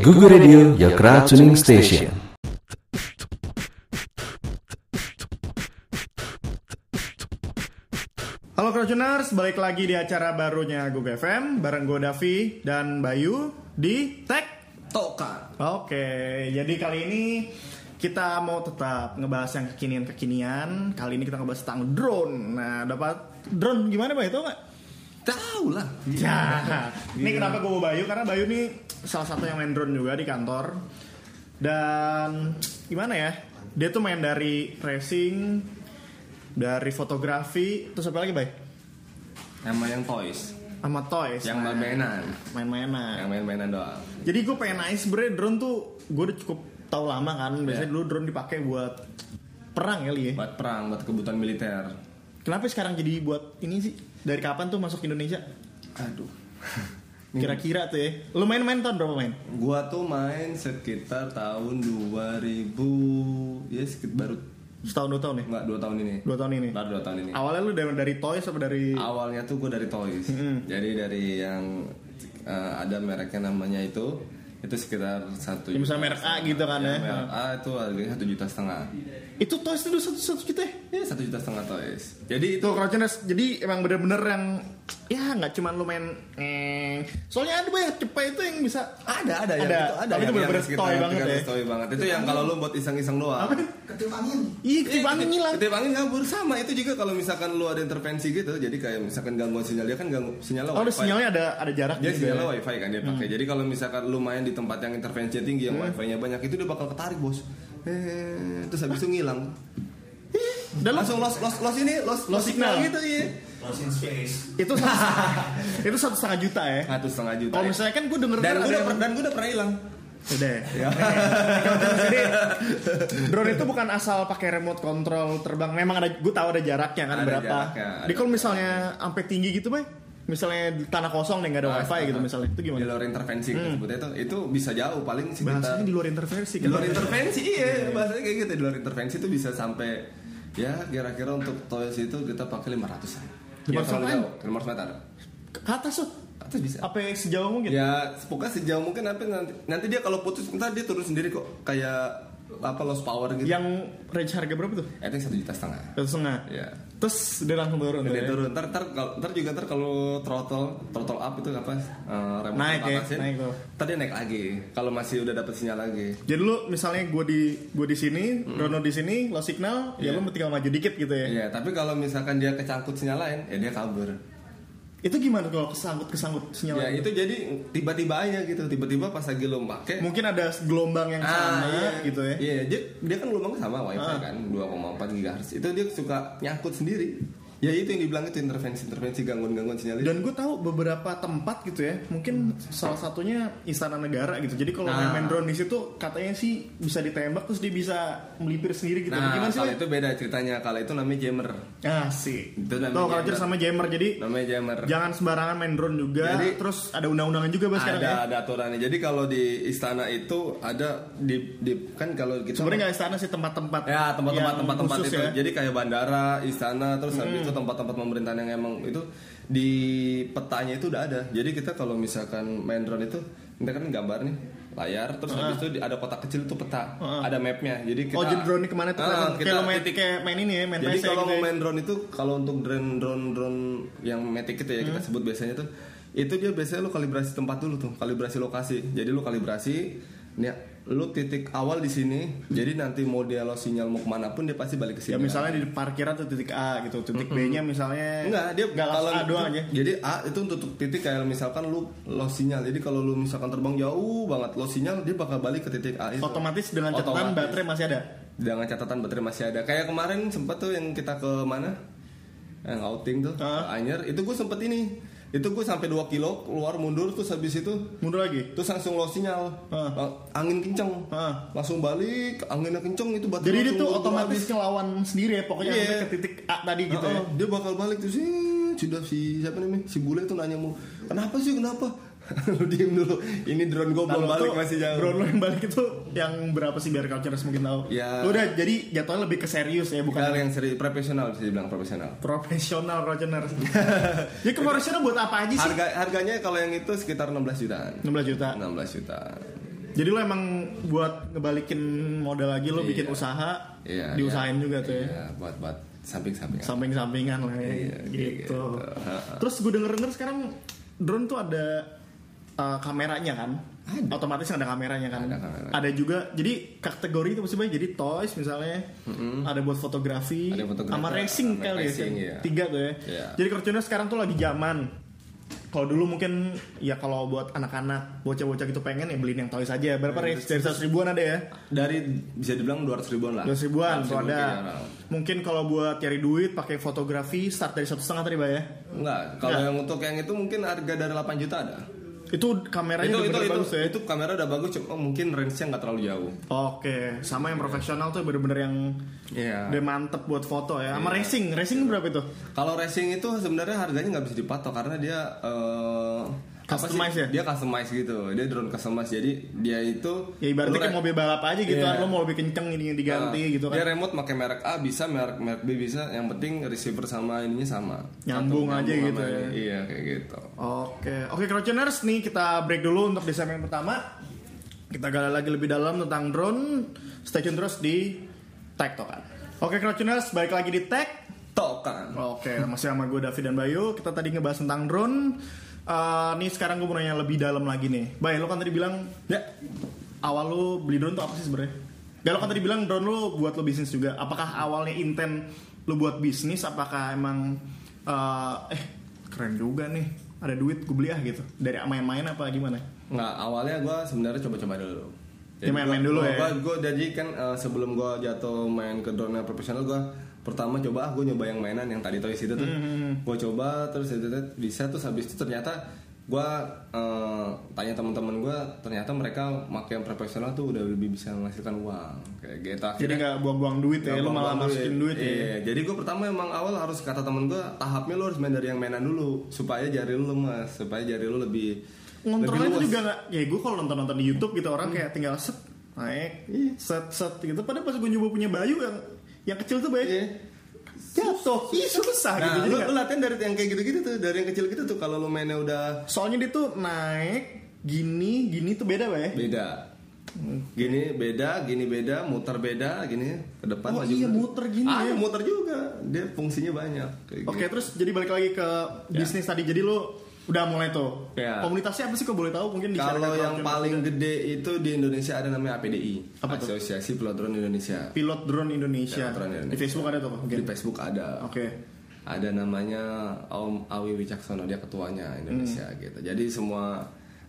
Google Radio, your crowd tuning station. Halo Crowdtuners, balik lagi di acara barunya Google FM bareng gue Davi dan Bayu di Tech Toka. Oke, jadi kali ini kita mau tetap ngebahas yang kekinian-kekinian. Kali ini kita ngebahas tentang drone. Nah, dapat drone gimana Bayu? Tau nggak? Tahu lah. Ya, ini kenapa gue bawa Bayu? Karena Bayu nih salah satu yang main drone juga di kantor. Dan gimana ya? Dia tuh main dari racing, dari fotografi, terus apa lagi Bay? Nama yang toys. Sama toys. Yang Nah, main-mainan. Main-mainan. Yang main-mainan doang. Jadi gue pengen nanya sebenernya drone tuh gue udah cukup tahu lama kan. Biasanya Ya. dulu drone dipakai buat perang kali ya. Buat perang, buat kebutuhan militer. Kenapa sekarang jadi buat ini sih? Dari kapan tuh masuk Indonesia? Aduh. Kira-kira tuh ya. Lu main-main tahun berapa main? Gua tuh main sekitar tahun 2000 ya sekitar baru Setahun dua tahun ya? enggak dua tahun ini. Dua tahun ini. Baru dua tahun ini. Awalnya lu dari, dari toys apa dari Awalnya tuh gue dari toys. Jadi dari yang eh, ada mereknya namanya itu itu sekitar satu Ya, misalnya merek A gitu kan ya. merek A itu harganya satu juta setengah. itu toys itu satu satu juta ya? Ya satu juta setengah toys. Jadi itu Crouchers jadi emang bener-bener yang ya nggak cuma lu main eh soalnya ada banyak cepai itu yang bisa ada ada yang Ada. itu ada Tapi itu toy banget 300 ya. banget. Itu yang kalau lu buat iseng-iseng doang. Ketip angin. iya ketip angin ngilang. Ketip angin kabur sama itu juga kalau misalkan lu ada intervensi gitu jadi kayak misalkan gangguan sinyal dia kan ganggu sinyalnya oh ada wifi. sinyalnya ada ada jarak dia gitu ya. wifi kan dia pakai. Jadi kalau misalkan lu main di tempat yang intervensinya tinggi yang wifi-nya banyak itu dia bakal ketarik bos. Eh terus habis itu ngilang. Dan langsung los los los ini los los signal. signal gitu iya Space. itu satu, itu satu setengah juta ya satu setengah juta kalau ya. misalnya kan gue denger dan gue udah yang- per- dan gue udah pernah hilang Udah. Ya. Jadi drone itu bukan asal pakai remote control terbang. Memang ada, gue tahu ada jaraknya kan Ada berapa. jaraknya, Jadi kalau misalnya sampai tinggi gitu, bay, misalnya di tanah kosong nih nggak ada Ah, wifi gitu ah. misalnya, itu di gimana? luar intervensi gitu sebutnya itu itu bisa jauh paling sekitar Bahasanya di luar intervensi. di luar intervensi iya bahasanya kayak gitu di luar intervensi itu bisa sampai ya kira-kira untuk toys itu kita pakai 500 an 500 ya, kalau apaan? jauh 500 meter Ke atas tuh. atas bisa Apa yang sejauh mungkin? ya pokoknya sejauh mungkin nanti nanti, nanti dia kalau putus ntar dia turun sendiri kok kayak apa lost power gitu Yang range harga berapa tuh? I think satu juta setengah Satu setengah. ya Terus dia langsung turun. dia ya? turun ntar ntar kalau- ntar juga ntar kalau throttle throttle up itu apa eh, remote Naik ya, atasin, naik tuh. ntar dia naik lagi kalau masih udah dapet sinyal lagi Jadi lu misalnya gue di gue di sini, Rono di sini, lo signal, ya Iya. lu tinggal maju dikit gitu ya. Iya, tapi kalau misalkan dia kecangkut sinyal lain, ya dia kabur. Itu gimana kalau kesangkut kesangkut sinyal? Ya itu jadi tiba-tiba aja gitu, tiba-tiba pas lagi lo pakai Mungkin ada gelombang yang sama iya. gitu ya. Iya, dia, dia kan gelombangnya sama wifi Ah. kan, 2,4 GHz. Itu dia suka nyangkut sendiri. Ya itu yang dibilang itu intervensi-intervensi gangguan-gangguan sinyal itu. Dan gue tahu beberapa tempat gitu ya, mungkin salah satunya istana negara gitu. Jadi kalau Nah. main drone di situ katanya sih bisa ditembak terus dia bisa melipir sendiri gitu. Nah, Gimana sih? kalau itu beda ceritanya. Kalau itu namanya jammer. Ah sih. Itu namanya Tuh kalau jammer. sama jammer jadi Namanya jammer. jangan sembarangan main drone juga. Jadi- terus ada undang-undangan juga bahas ada ya. ada aturannya. Jadi kalau di istana itu ada di, di kan kalau kita Sebenarnya nggak istana sih tempat-tempat. Ya tempat-tempat tempat-tempat itu. ya. Jadi kayak bandara, istana, terus habis itu tempat-tempat pemerintahan yang emang itu di petanya itu udah ada. Jadi kita kalau misalkan main drone itu kita kan gambar nih layar, terus habis itu ada kotak kecil itu peta, ada mapnya. Jadi kita Oh jadi drone ini ke mana tuh? Kelihatan? kita kayak lo main, titik- kayak main ini ya, main jadi kalau gitu mau ya. main drone itu kalau untuk drone drone drone yang matic itu ya kita Hmm. sebut biasanya tuh itu dia biasanya lu kalibrasi tempat dulu tuh kalibrasi lokasi jadi lu kalibrasi nih lu titik awal di sini jadi nanti mau dia lo sinyal mau ke mana pun dia pasti balik ke sini Ya misalnya di parkiran tuh titik A gitu, titik B-nya misalnya Enggak, dia nggak langsung A doang aja. Jadi A itu untuk titik kayak misalkan lu lo sinyal. Jadi kalau lu misalkan terbang jauh banget lo sinyal dia bakal balik ke titik A itu. Otomatis dengan catatan Otomatis. baterai masih ada. Dengan catatan baterai masih ada. Kayak kemarin sempat tuh yang kita ke mana? Yang outing tuh, ke Anyer. Itu gue sempet ini. Itu gue sampai 2 kilo keluar mundur terus habis itu Mundur lagi. terus langsung lo sinyal. Ah. Lang- Angin kenceng. Ah. Langsung balik, anginnya kenceng itu baterai Jadi dia tuh otomatis ngelawan sendiri ya pokoknya sampai ke titik A tadi gitu ya. Heeh, dia bakal balik terus "Ih, sudah si siapa namanya si bule tuh nanya mulu kenapa sih kenapa lu diem dulu ini drone gue belum balik masih jauh Drone lo yang balik itu yang berapa sih biar culture mungkin tahu. Ya. Lu Udah jadi jatuhnya lebih ke serius ya bukan yang seri profesional bisa dibilang profesional profesional Rogener. ya ke profesional buat apa aja sih? harga harganya kalau yang itu sekitar 16 jutaan 16 juta. 16 juta Jadi lo emang buat ngebalikin modal lagi lo Iya. bikin usaha, Iya, diusahain iya. juga tuh ya. Iya, buat buat samping-samping. Samping-sampingan lah ya, Iya, gitu. gitu. Terus gue denger-denger sekarang drone tuh ada uh, kameranya kan? Otomatis ada kameranya kan? Ada kamera. Ada juga, jadi kategori itu maksudnya jadi toys misalnya, ada buat fotografi, Ada fotografi, sama racing kali ya, racing, iya. tiga tuh ya. Iya. Jadi Fortuner sekarang tuh lagi zaman. Kalau dulu mungkin ya kalau buat anak-anak bocah-bocah gitu pengen ya beliin yang toys aja. Berapa Iya, range dari 100 ribuan ada ya? Dari bisa dibilang 200 ribuan lah. 200 ribuan tuh ada. kayaknya. Mungkin kalau buat cari duit pakai fotografi start dari satu setengah tadi ya. Enggak, kalau yang untuk yang itu mungkin harga dari 8 juta ada. Itu kameranya itu udah itu itu, bagus ya. itu kamera udah bagus cuma mungkin range-nya nggak terlalu jauh. Oke, sama yang profesional tuh bener-bener yang Iya. udah mantep buat foto ya. Sama Iya. racing, racing berapa itu? Kalau racing itu sebenarnya harganya nggak bisa dipatok karena dia sih? Customize ya? Dia customize gitu. Dia drone customize. Jadi dia itu Ya ibaratnya kayak mobil balap aja gitu kan. Lo mau lebih kenceng ini diganti Nah, gitu Dia kan. remote pakai merek A bisa, merek merek B bisa. Yang penting receiver sama ininya sama. Nyambung Satu, aja gitu ya. ini. Iya kayak gitu. Oke, oke Crouchers nih kita break dulu untuk di segmen pertama. Kita gali lagi lebih dalam tentang drone. Stay tune terus di Tech Tokan. Oke Crouchers, balik lagi di Tech. Tokan. Oke, masih sama gue David dan Bayu. Kita tadi ngebahas tentang drone. Eh, nih sekarang gue mau nanya lebih dalam lagi nih. Bay, lo kan tadi bilang Ya. awal lo beli drone tuh apa sih sebenarnya? Gak lo kan tadi bilang drone lo buat lo bisnis juga. Apakah awalnya intent lo buat bisnis? Apakah emang eh, eh keren juga nih ada duit gue beli ah gitu dari main-main apa gimana? Nggak, awalnya gue sebenarnya coba-coba dulu. Ya, main-main dulu ya. Gue jadi kan eh, sebelum gue jatuh main ke drone profesional gue pertama coba ah gue nyoba yang mainan yang tadi toys itu tuh. Hmm, Gue coba terus itu bisa terus habis itu ternyata gue eh, tanya teman-teman gue ternyata mereka pakai yang profesional tuh udah lebih bisa menghasilkan uang kayak gitu. Jadi Akhirnya- nggak buang-buang duit ya, lo malah masukin duit ya. Iya, jadi gue pertama emang awal harus kata temen gue tahapnya lo harus main dari yang mainan dulu supaya jari lu lemas, supaya jari lu lebih Ngontrolnya itu juga nggak, ya gue kalau nonton nonton di YouTube gitu orang kayak tinggal set naik, set set gitu. Padahal pas gue nyoba punya Bayu yang yang kecil tuh baik Iya. jatuh, ih susah gitu. Nah, Jadi lu, lu latihan dari yang kayak gitu-gitu tuh, dari yang kecil gitu tuh. Kalau lu mainnya udah soalnya dia tuh naik gini gini tuh beda bay. beda, gini beda, gini beda, muter beda, gini ke depan Oh maju iya, muter gini Ah, ya. muter juga. Dia fungsinya banyak. Oke gitu. terus jadi balik lagi ke bisnis tadi. Jadi lu udah mulai tuh. Ya. Komunitasnya apa sih kok boleh tahu? Mungkin Kalau yang paling gede itu di Indonesia ada namanya APDI, Apa tuh? Asosiasi Pilot Drone Indonesia. pilot drone Indonesia. Pilot drone Indonesia. Di Facebook ada tuh mungkin. Di Facebook ada. Oke. Ada namanya Om Awi Wicaksono, dia ketuanya Indonesia gitu. Jadi semua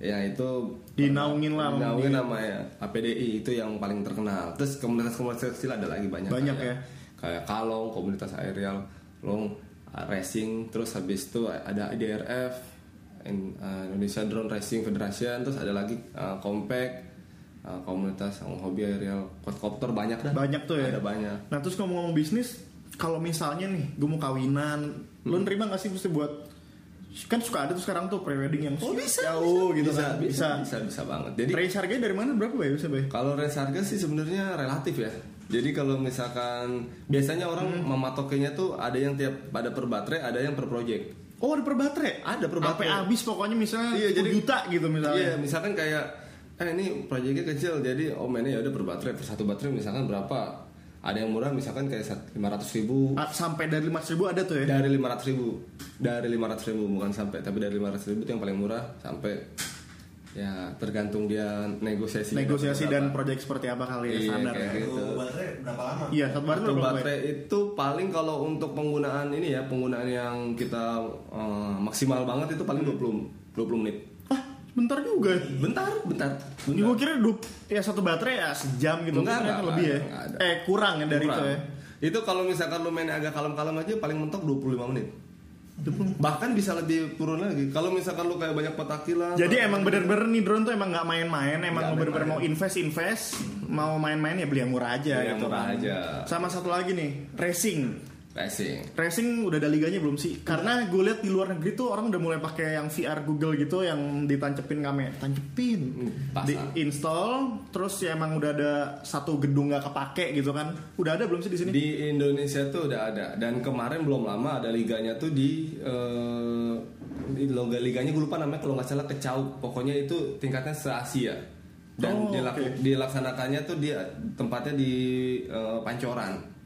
ya itu Dinaungin lah Dinaungin dia. nama ya APDI itu yang paling terkenal. Terus komunitas-komunitas kecil ada lagi banyak. Banyak kayak, ya. Kayak Kalong, komunitas aerial, long racing, terus habis itu ada IDRF, in- uh, Indonesia Drone Racing Federation, terus ada lagi uh, Compact, uh, komunitas yang hobi aerial, quadcopter banyak dah. Banyak tuh ya. Ada banyak. Nah terus ngomong-ngomong bisnis, kalau misalnya nih gue mau kawinan, Hmm. nerima gak sih mesti buat kan suka ada tuh sekarang tuh prewedding yang Oh, bisa, jauh gitu bisa, kan bisa, bisa, bisa banget. Jadi Range harganya dari mana berapa ya bisa bay? Kalau range harga sih sebenarnya relatif ya. Jadi kalau misalkan biasanya orang Hmm. mematokinya tuh ada yang tiap ada per baterai, ada yang per project. Oh ada per baterai? Ada per baterai. Sampai habis pokoknya misalnya Iya, 10 jadi- juta gitu misalnya. Iya, misalkan kayak eh ini proyeknya kecil, jadi oh mainnya ya udah per baterai, per satu baterai misalkan berapa? Ada yang murah misalkan kayak lima ratus ribu, Sampai dari 500 ribu ada tuh ya? dari lima ratus ribu, dari lima ratus ribu bukan sampai, tapi dari lima ratus ribu itu yang paling murah sampai ya tergantung dia negosiasi. Negosiasi dan proyek seperti apa kali ya Iya, standar ya? gitu. Itu baterai berapa lama? Iya satu baterai Satu baterai itu paling kalau untuk penggunaan ini ya penggunaan yang kita eh, maksimal banget itu paling 20 20 menit. Ah bentar juga. Bentar, bentar. Ya, gue kira du- ya satu baterai ya sejam gitu Enggak, enggak, lebih ya? enggak, enggak ada. Eh kurang ya dari Kurang. itu ya? Itu kalau misalkan lu mainnya agak kalem-kalem aja paling mentok 25 menit. Bahkan bisa lebih turun lagi. Kalau misalkan lu kayak banyak petakilan. Jadi emang bener-bener nih drone tuh emang nggak main-main, emang bener-bener mau invest invest, mau main-main ya beli yang murah aja Beli yang gitu murah kan. aja. Sama satu lagi nih, racing. Racing. Racing udah ada liganya belum sih? Karena gue lihat di luar negeri tuh orang udah mulai pakai yang VR Google gitu yang ditancepin kamera, tancepin, pasang. di install, terus ya emang udah ada satu gedung nggak kepake gitu kan? Udah ada belum sih di sini? Di Indonesia tuh udah ada dan kemarin belum lama ada liganya tuh di eh, di loga liganya gue lupa namanya kalau nggak salah kecau pokoknya itu tingkatnya se Asia dan Oh. dia Oke. dilaksanakannya tuh dia tempatnya di eh, Pancoran.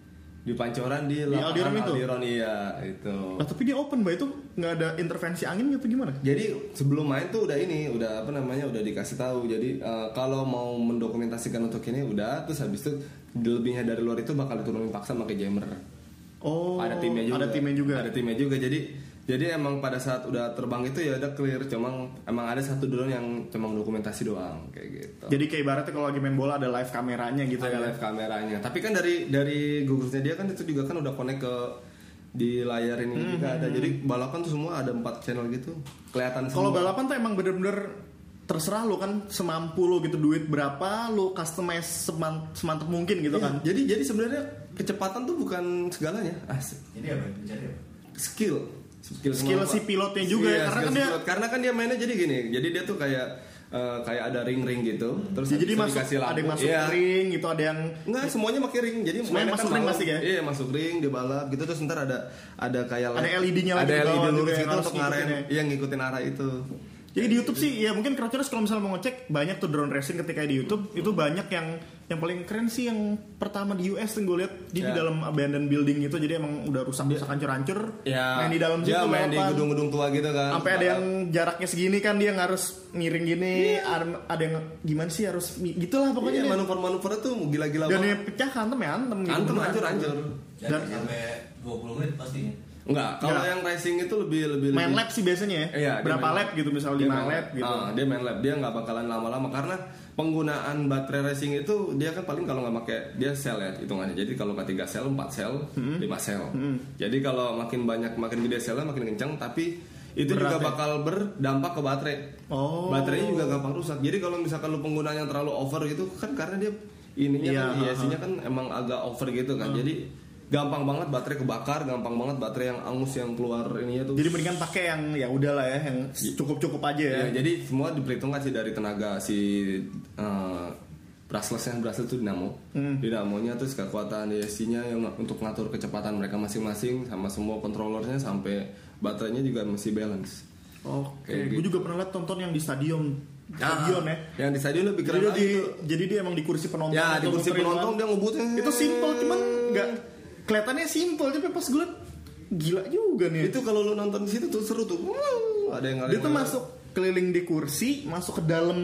Di Pancoran di, lapangan Aldiron itu? Aldiron, iya itu. Nah, tapi dia open, Bay. Itu nggak ada intervensi angin gitu gimana? Jadi sebelum main tuh udah ini, udah apa namanya, udah dikasih tahu. Jadi eh, kalau mau mendokumentasikan untuk ini udah, terus habis itu lebihnya dari luar itu bakal diturunin paksa pakai jammer. Oh, ada timnya juga. Ada timnya juga. Ada timnya juga. Jadi jadi emang pada saat udah terbang itu ya udah clear. Cuma emang ada satu drone yang cuma dokumentasi doang kayak gitu. Jadi kayak ibaratnya kalau lagi main bola ada live kameranya gitu ada ya. live kameranya. Tapi kan dari dari Google-nya dia kan itu juga kan udah connect ke di layar ini Hmm, juga ada. Jadi balapan tuh semua ada empat channel gitu. Kelihatan Kalau balapan tuh emang bener-bener terserah lu kan semampu lu gitu duit berapa lu customize seman- semantap mungkin gitu Iya, kan. Jadi jadi sebenarnya kecepatan tuh bukan segalanya. Asik. Jadi apa? Mencari apa? Skill. Skill, Skill si pilotnya juga ya, Iya, karena kan dia- pilot. karena kan dia mainnya jadi gini. Jadi dia tuh kayak eh, kayak ada ring-ring gitu. Terus jadi masuk dikasih ada yang lampu. masuk Iya. ring gitu ada yang Enggak, semuanya pakai ring. Jadi Semuanya mainnya masuk kan ring pasti ya? Iya, masuk ring, di balap gitu terus ntar ada ada kayak Ada LED-nya lagi Ada di LED bawah juga lurus yang gitu untuk ngarahin ngikutin ya. iya ngikutin arah itu. Jadi di YouTube sih ya mungkin Crouchers kalau misalnya mau ngecek banyak tuh drone racing ketika di YouTube itu banyak yang yang paling keren sih yang pertama di US tuh gue lihat dia di Ya. dalam abandoned building gitu jadi emang udah rusak-rusak hancur-hancur Ya. main di dalam dia situ main di gedung-gedung tua gitu kan. sampai ada yang jaraknya segini kan dia nggak harus miring gini ada, ada yang gimana sih harus gitulah pokoknya Iya, dia. manuver-manuvernya tuh gila-gila dan banget. dia pecah hantem ya hantem gitu Antem beneran. hancur-hancur. Jadi Dan- sampai 20 menit pastinya. Enggak, kalau yang racing itu lebih lebih main lebih- lap sih biasanya ya Iya, berapa lap gitu misalnya Dia 5 main lap gitu Ah, dia main lap, dia nggak bakalan lama-lama karena penggunaan baterai racing itu dia kan paling kalau nggak pakai dia sel ya hitungannya. Jadi kalau nggak 3 sel, 4 sel, Hmm. 5 sel. Jadi kalau makin banyak makin gede selnya makin kencang tapi itu Berat juga ya? bakal berdampak ke baterai. Oh. Baterainya juga gampang rusak. Jadi kalau misalkan lu penggunaan yang terlalu over gitu kan karena dia ininya Iya, kan ha, ISC-nya kan emang agak over gitu kan. Jadi gampang banget baterai kebakar, gampang banget baterai yang angus yang keluar ininya tuh. jadi mendingan pakai yang ya udahlah ya yang cukup-cukup aja ya Ya, jadi semua diperhitungkan sih dari tenaga si uh, brushless-nya brushless itu dinamo. Hmm. Dinamonya terus kekuatan DSC-nya yang untuk ngatur kecepatan mereka masing-masing sama semua controllernya sampai baterainya juga masih balance. Oke, Kayak gue gitu. juga pernah lihat tonton yang di stadion, stadion ya. Yang di stadion lebih Jadi keren dia lagi di, jadi dia emang di kursi penonton. Ya, di kursi penonton kan. dia ngebutnya. Itu simple cuman nggak kelihatannya simple tapi pas gue gila juga nih. Itu kalau lu nonton di situ tuh seru tuh. Ada yang dia tuh masuk keliling di kursi, masuk ke dalam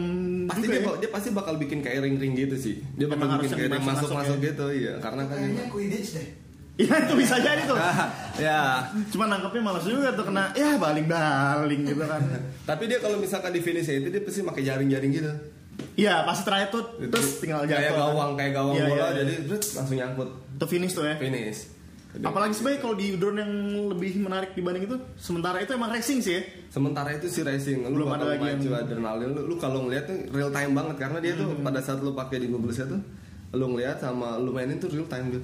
pasti juga dia, ya. dia pasti bakal bikin kayak ring-ring gitu sih. Dia bakal Emang bikin kayak ring dimasuk-masuk masuk-masuk ya. gitu, iya. Karena kan Kayaknya Quidditch deh. Iya itu bisa jadi tuh. ya. Cuma nangkepnya malas juga tuh kena ya baling-baling gitu kan. Tapi dia kalau misalkan di finish itu dia pasti pakai jaring-jaring gitu. Iya pasti terakhir tuh terus tinggal jatuh. kayak gawang kayak gawang Iya, bola iya, iya. jadi brut, langsung nyangkut Itu finish tuh ya. finish. Jadi- Apalagi sebaik kalau di drone yang lebih menarik dibanding itu, sementara itu emang racing sih ya. sementara itu si racing lu Belum ada lagi yang- adrenalin lu, lu kalau ngeliat tuh real time banget karena dia tuh Hmm. pada saat lu pakai di Google tuh lu ngeliat sama lu mainin tuh real time gitu.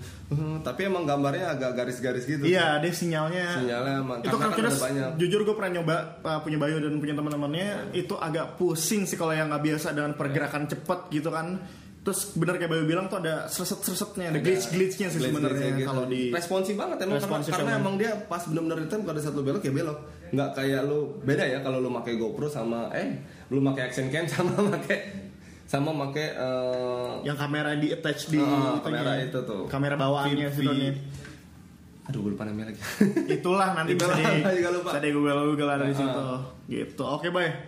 Tapi emang gambarnya agak garis-garis gitu. Iya, dia sinyalnya. Sinyalnya emang itu karena kan kan ada banyak. jujur gue pernah nyoba uh, punya Bayu dan punya teman-temannya itu agak pusing sih kalau yang nggak biasa dengan pergerakan cepat gitu kan. Terus bener kayak Bayu bilang tuh ada serset-sersetnya, ada glitch-glitchnya sih sebenarnya gitu. kalau di responsif banget emang karena, Responsif karena emang. emang dia pas benar-benar return pada saat lu belok ya belok nggak kayak lu beda ya kalau lu pakai GoPro sama eh lu pakai action cam sama pakai sama pakai eh, yang kamera di attach di itunya. kamera itu tuh. Kamera bawaannya sih drone-nya. aduh gue lupa namanya lagi Itulah nanti bisa di bisa di Google Google ada di situ. Gitu. Oke, Bay.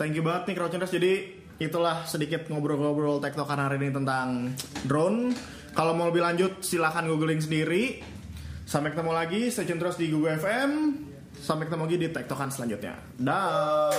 Thank you banget nih Crouchers. Jadi itulah sedikit ngobrol-ngobrol tektokan hari ini tentang drone. Kalau mau lebih lanjut silahkan googling sendiri. Sampai ketemu lagi, stay tune terus di Google FM. Sampai ketemu lagi di tektokan selanjutnya. Dah.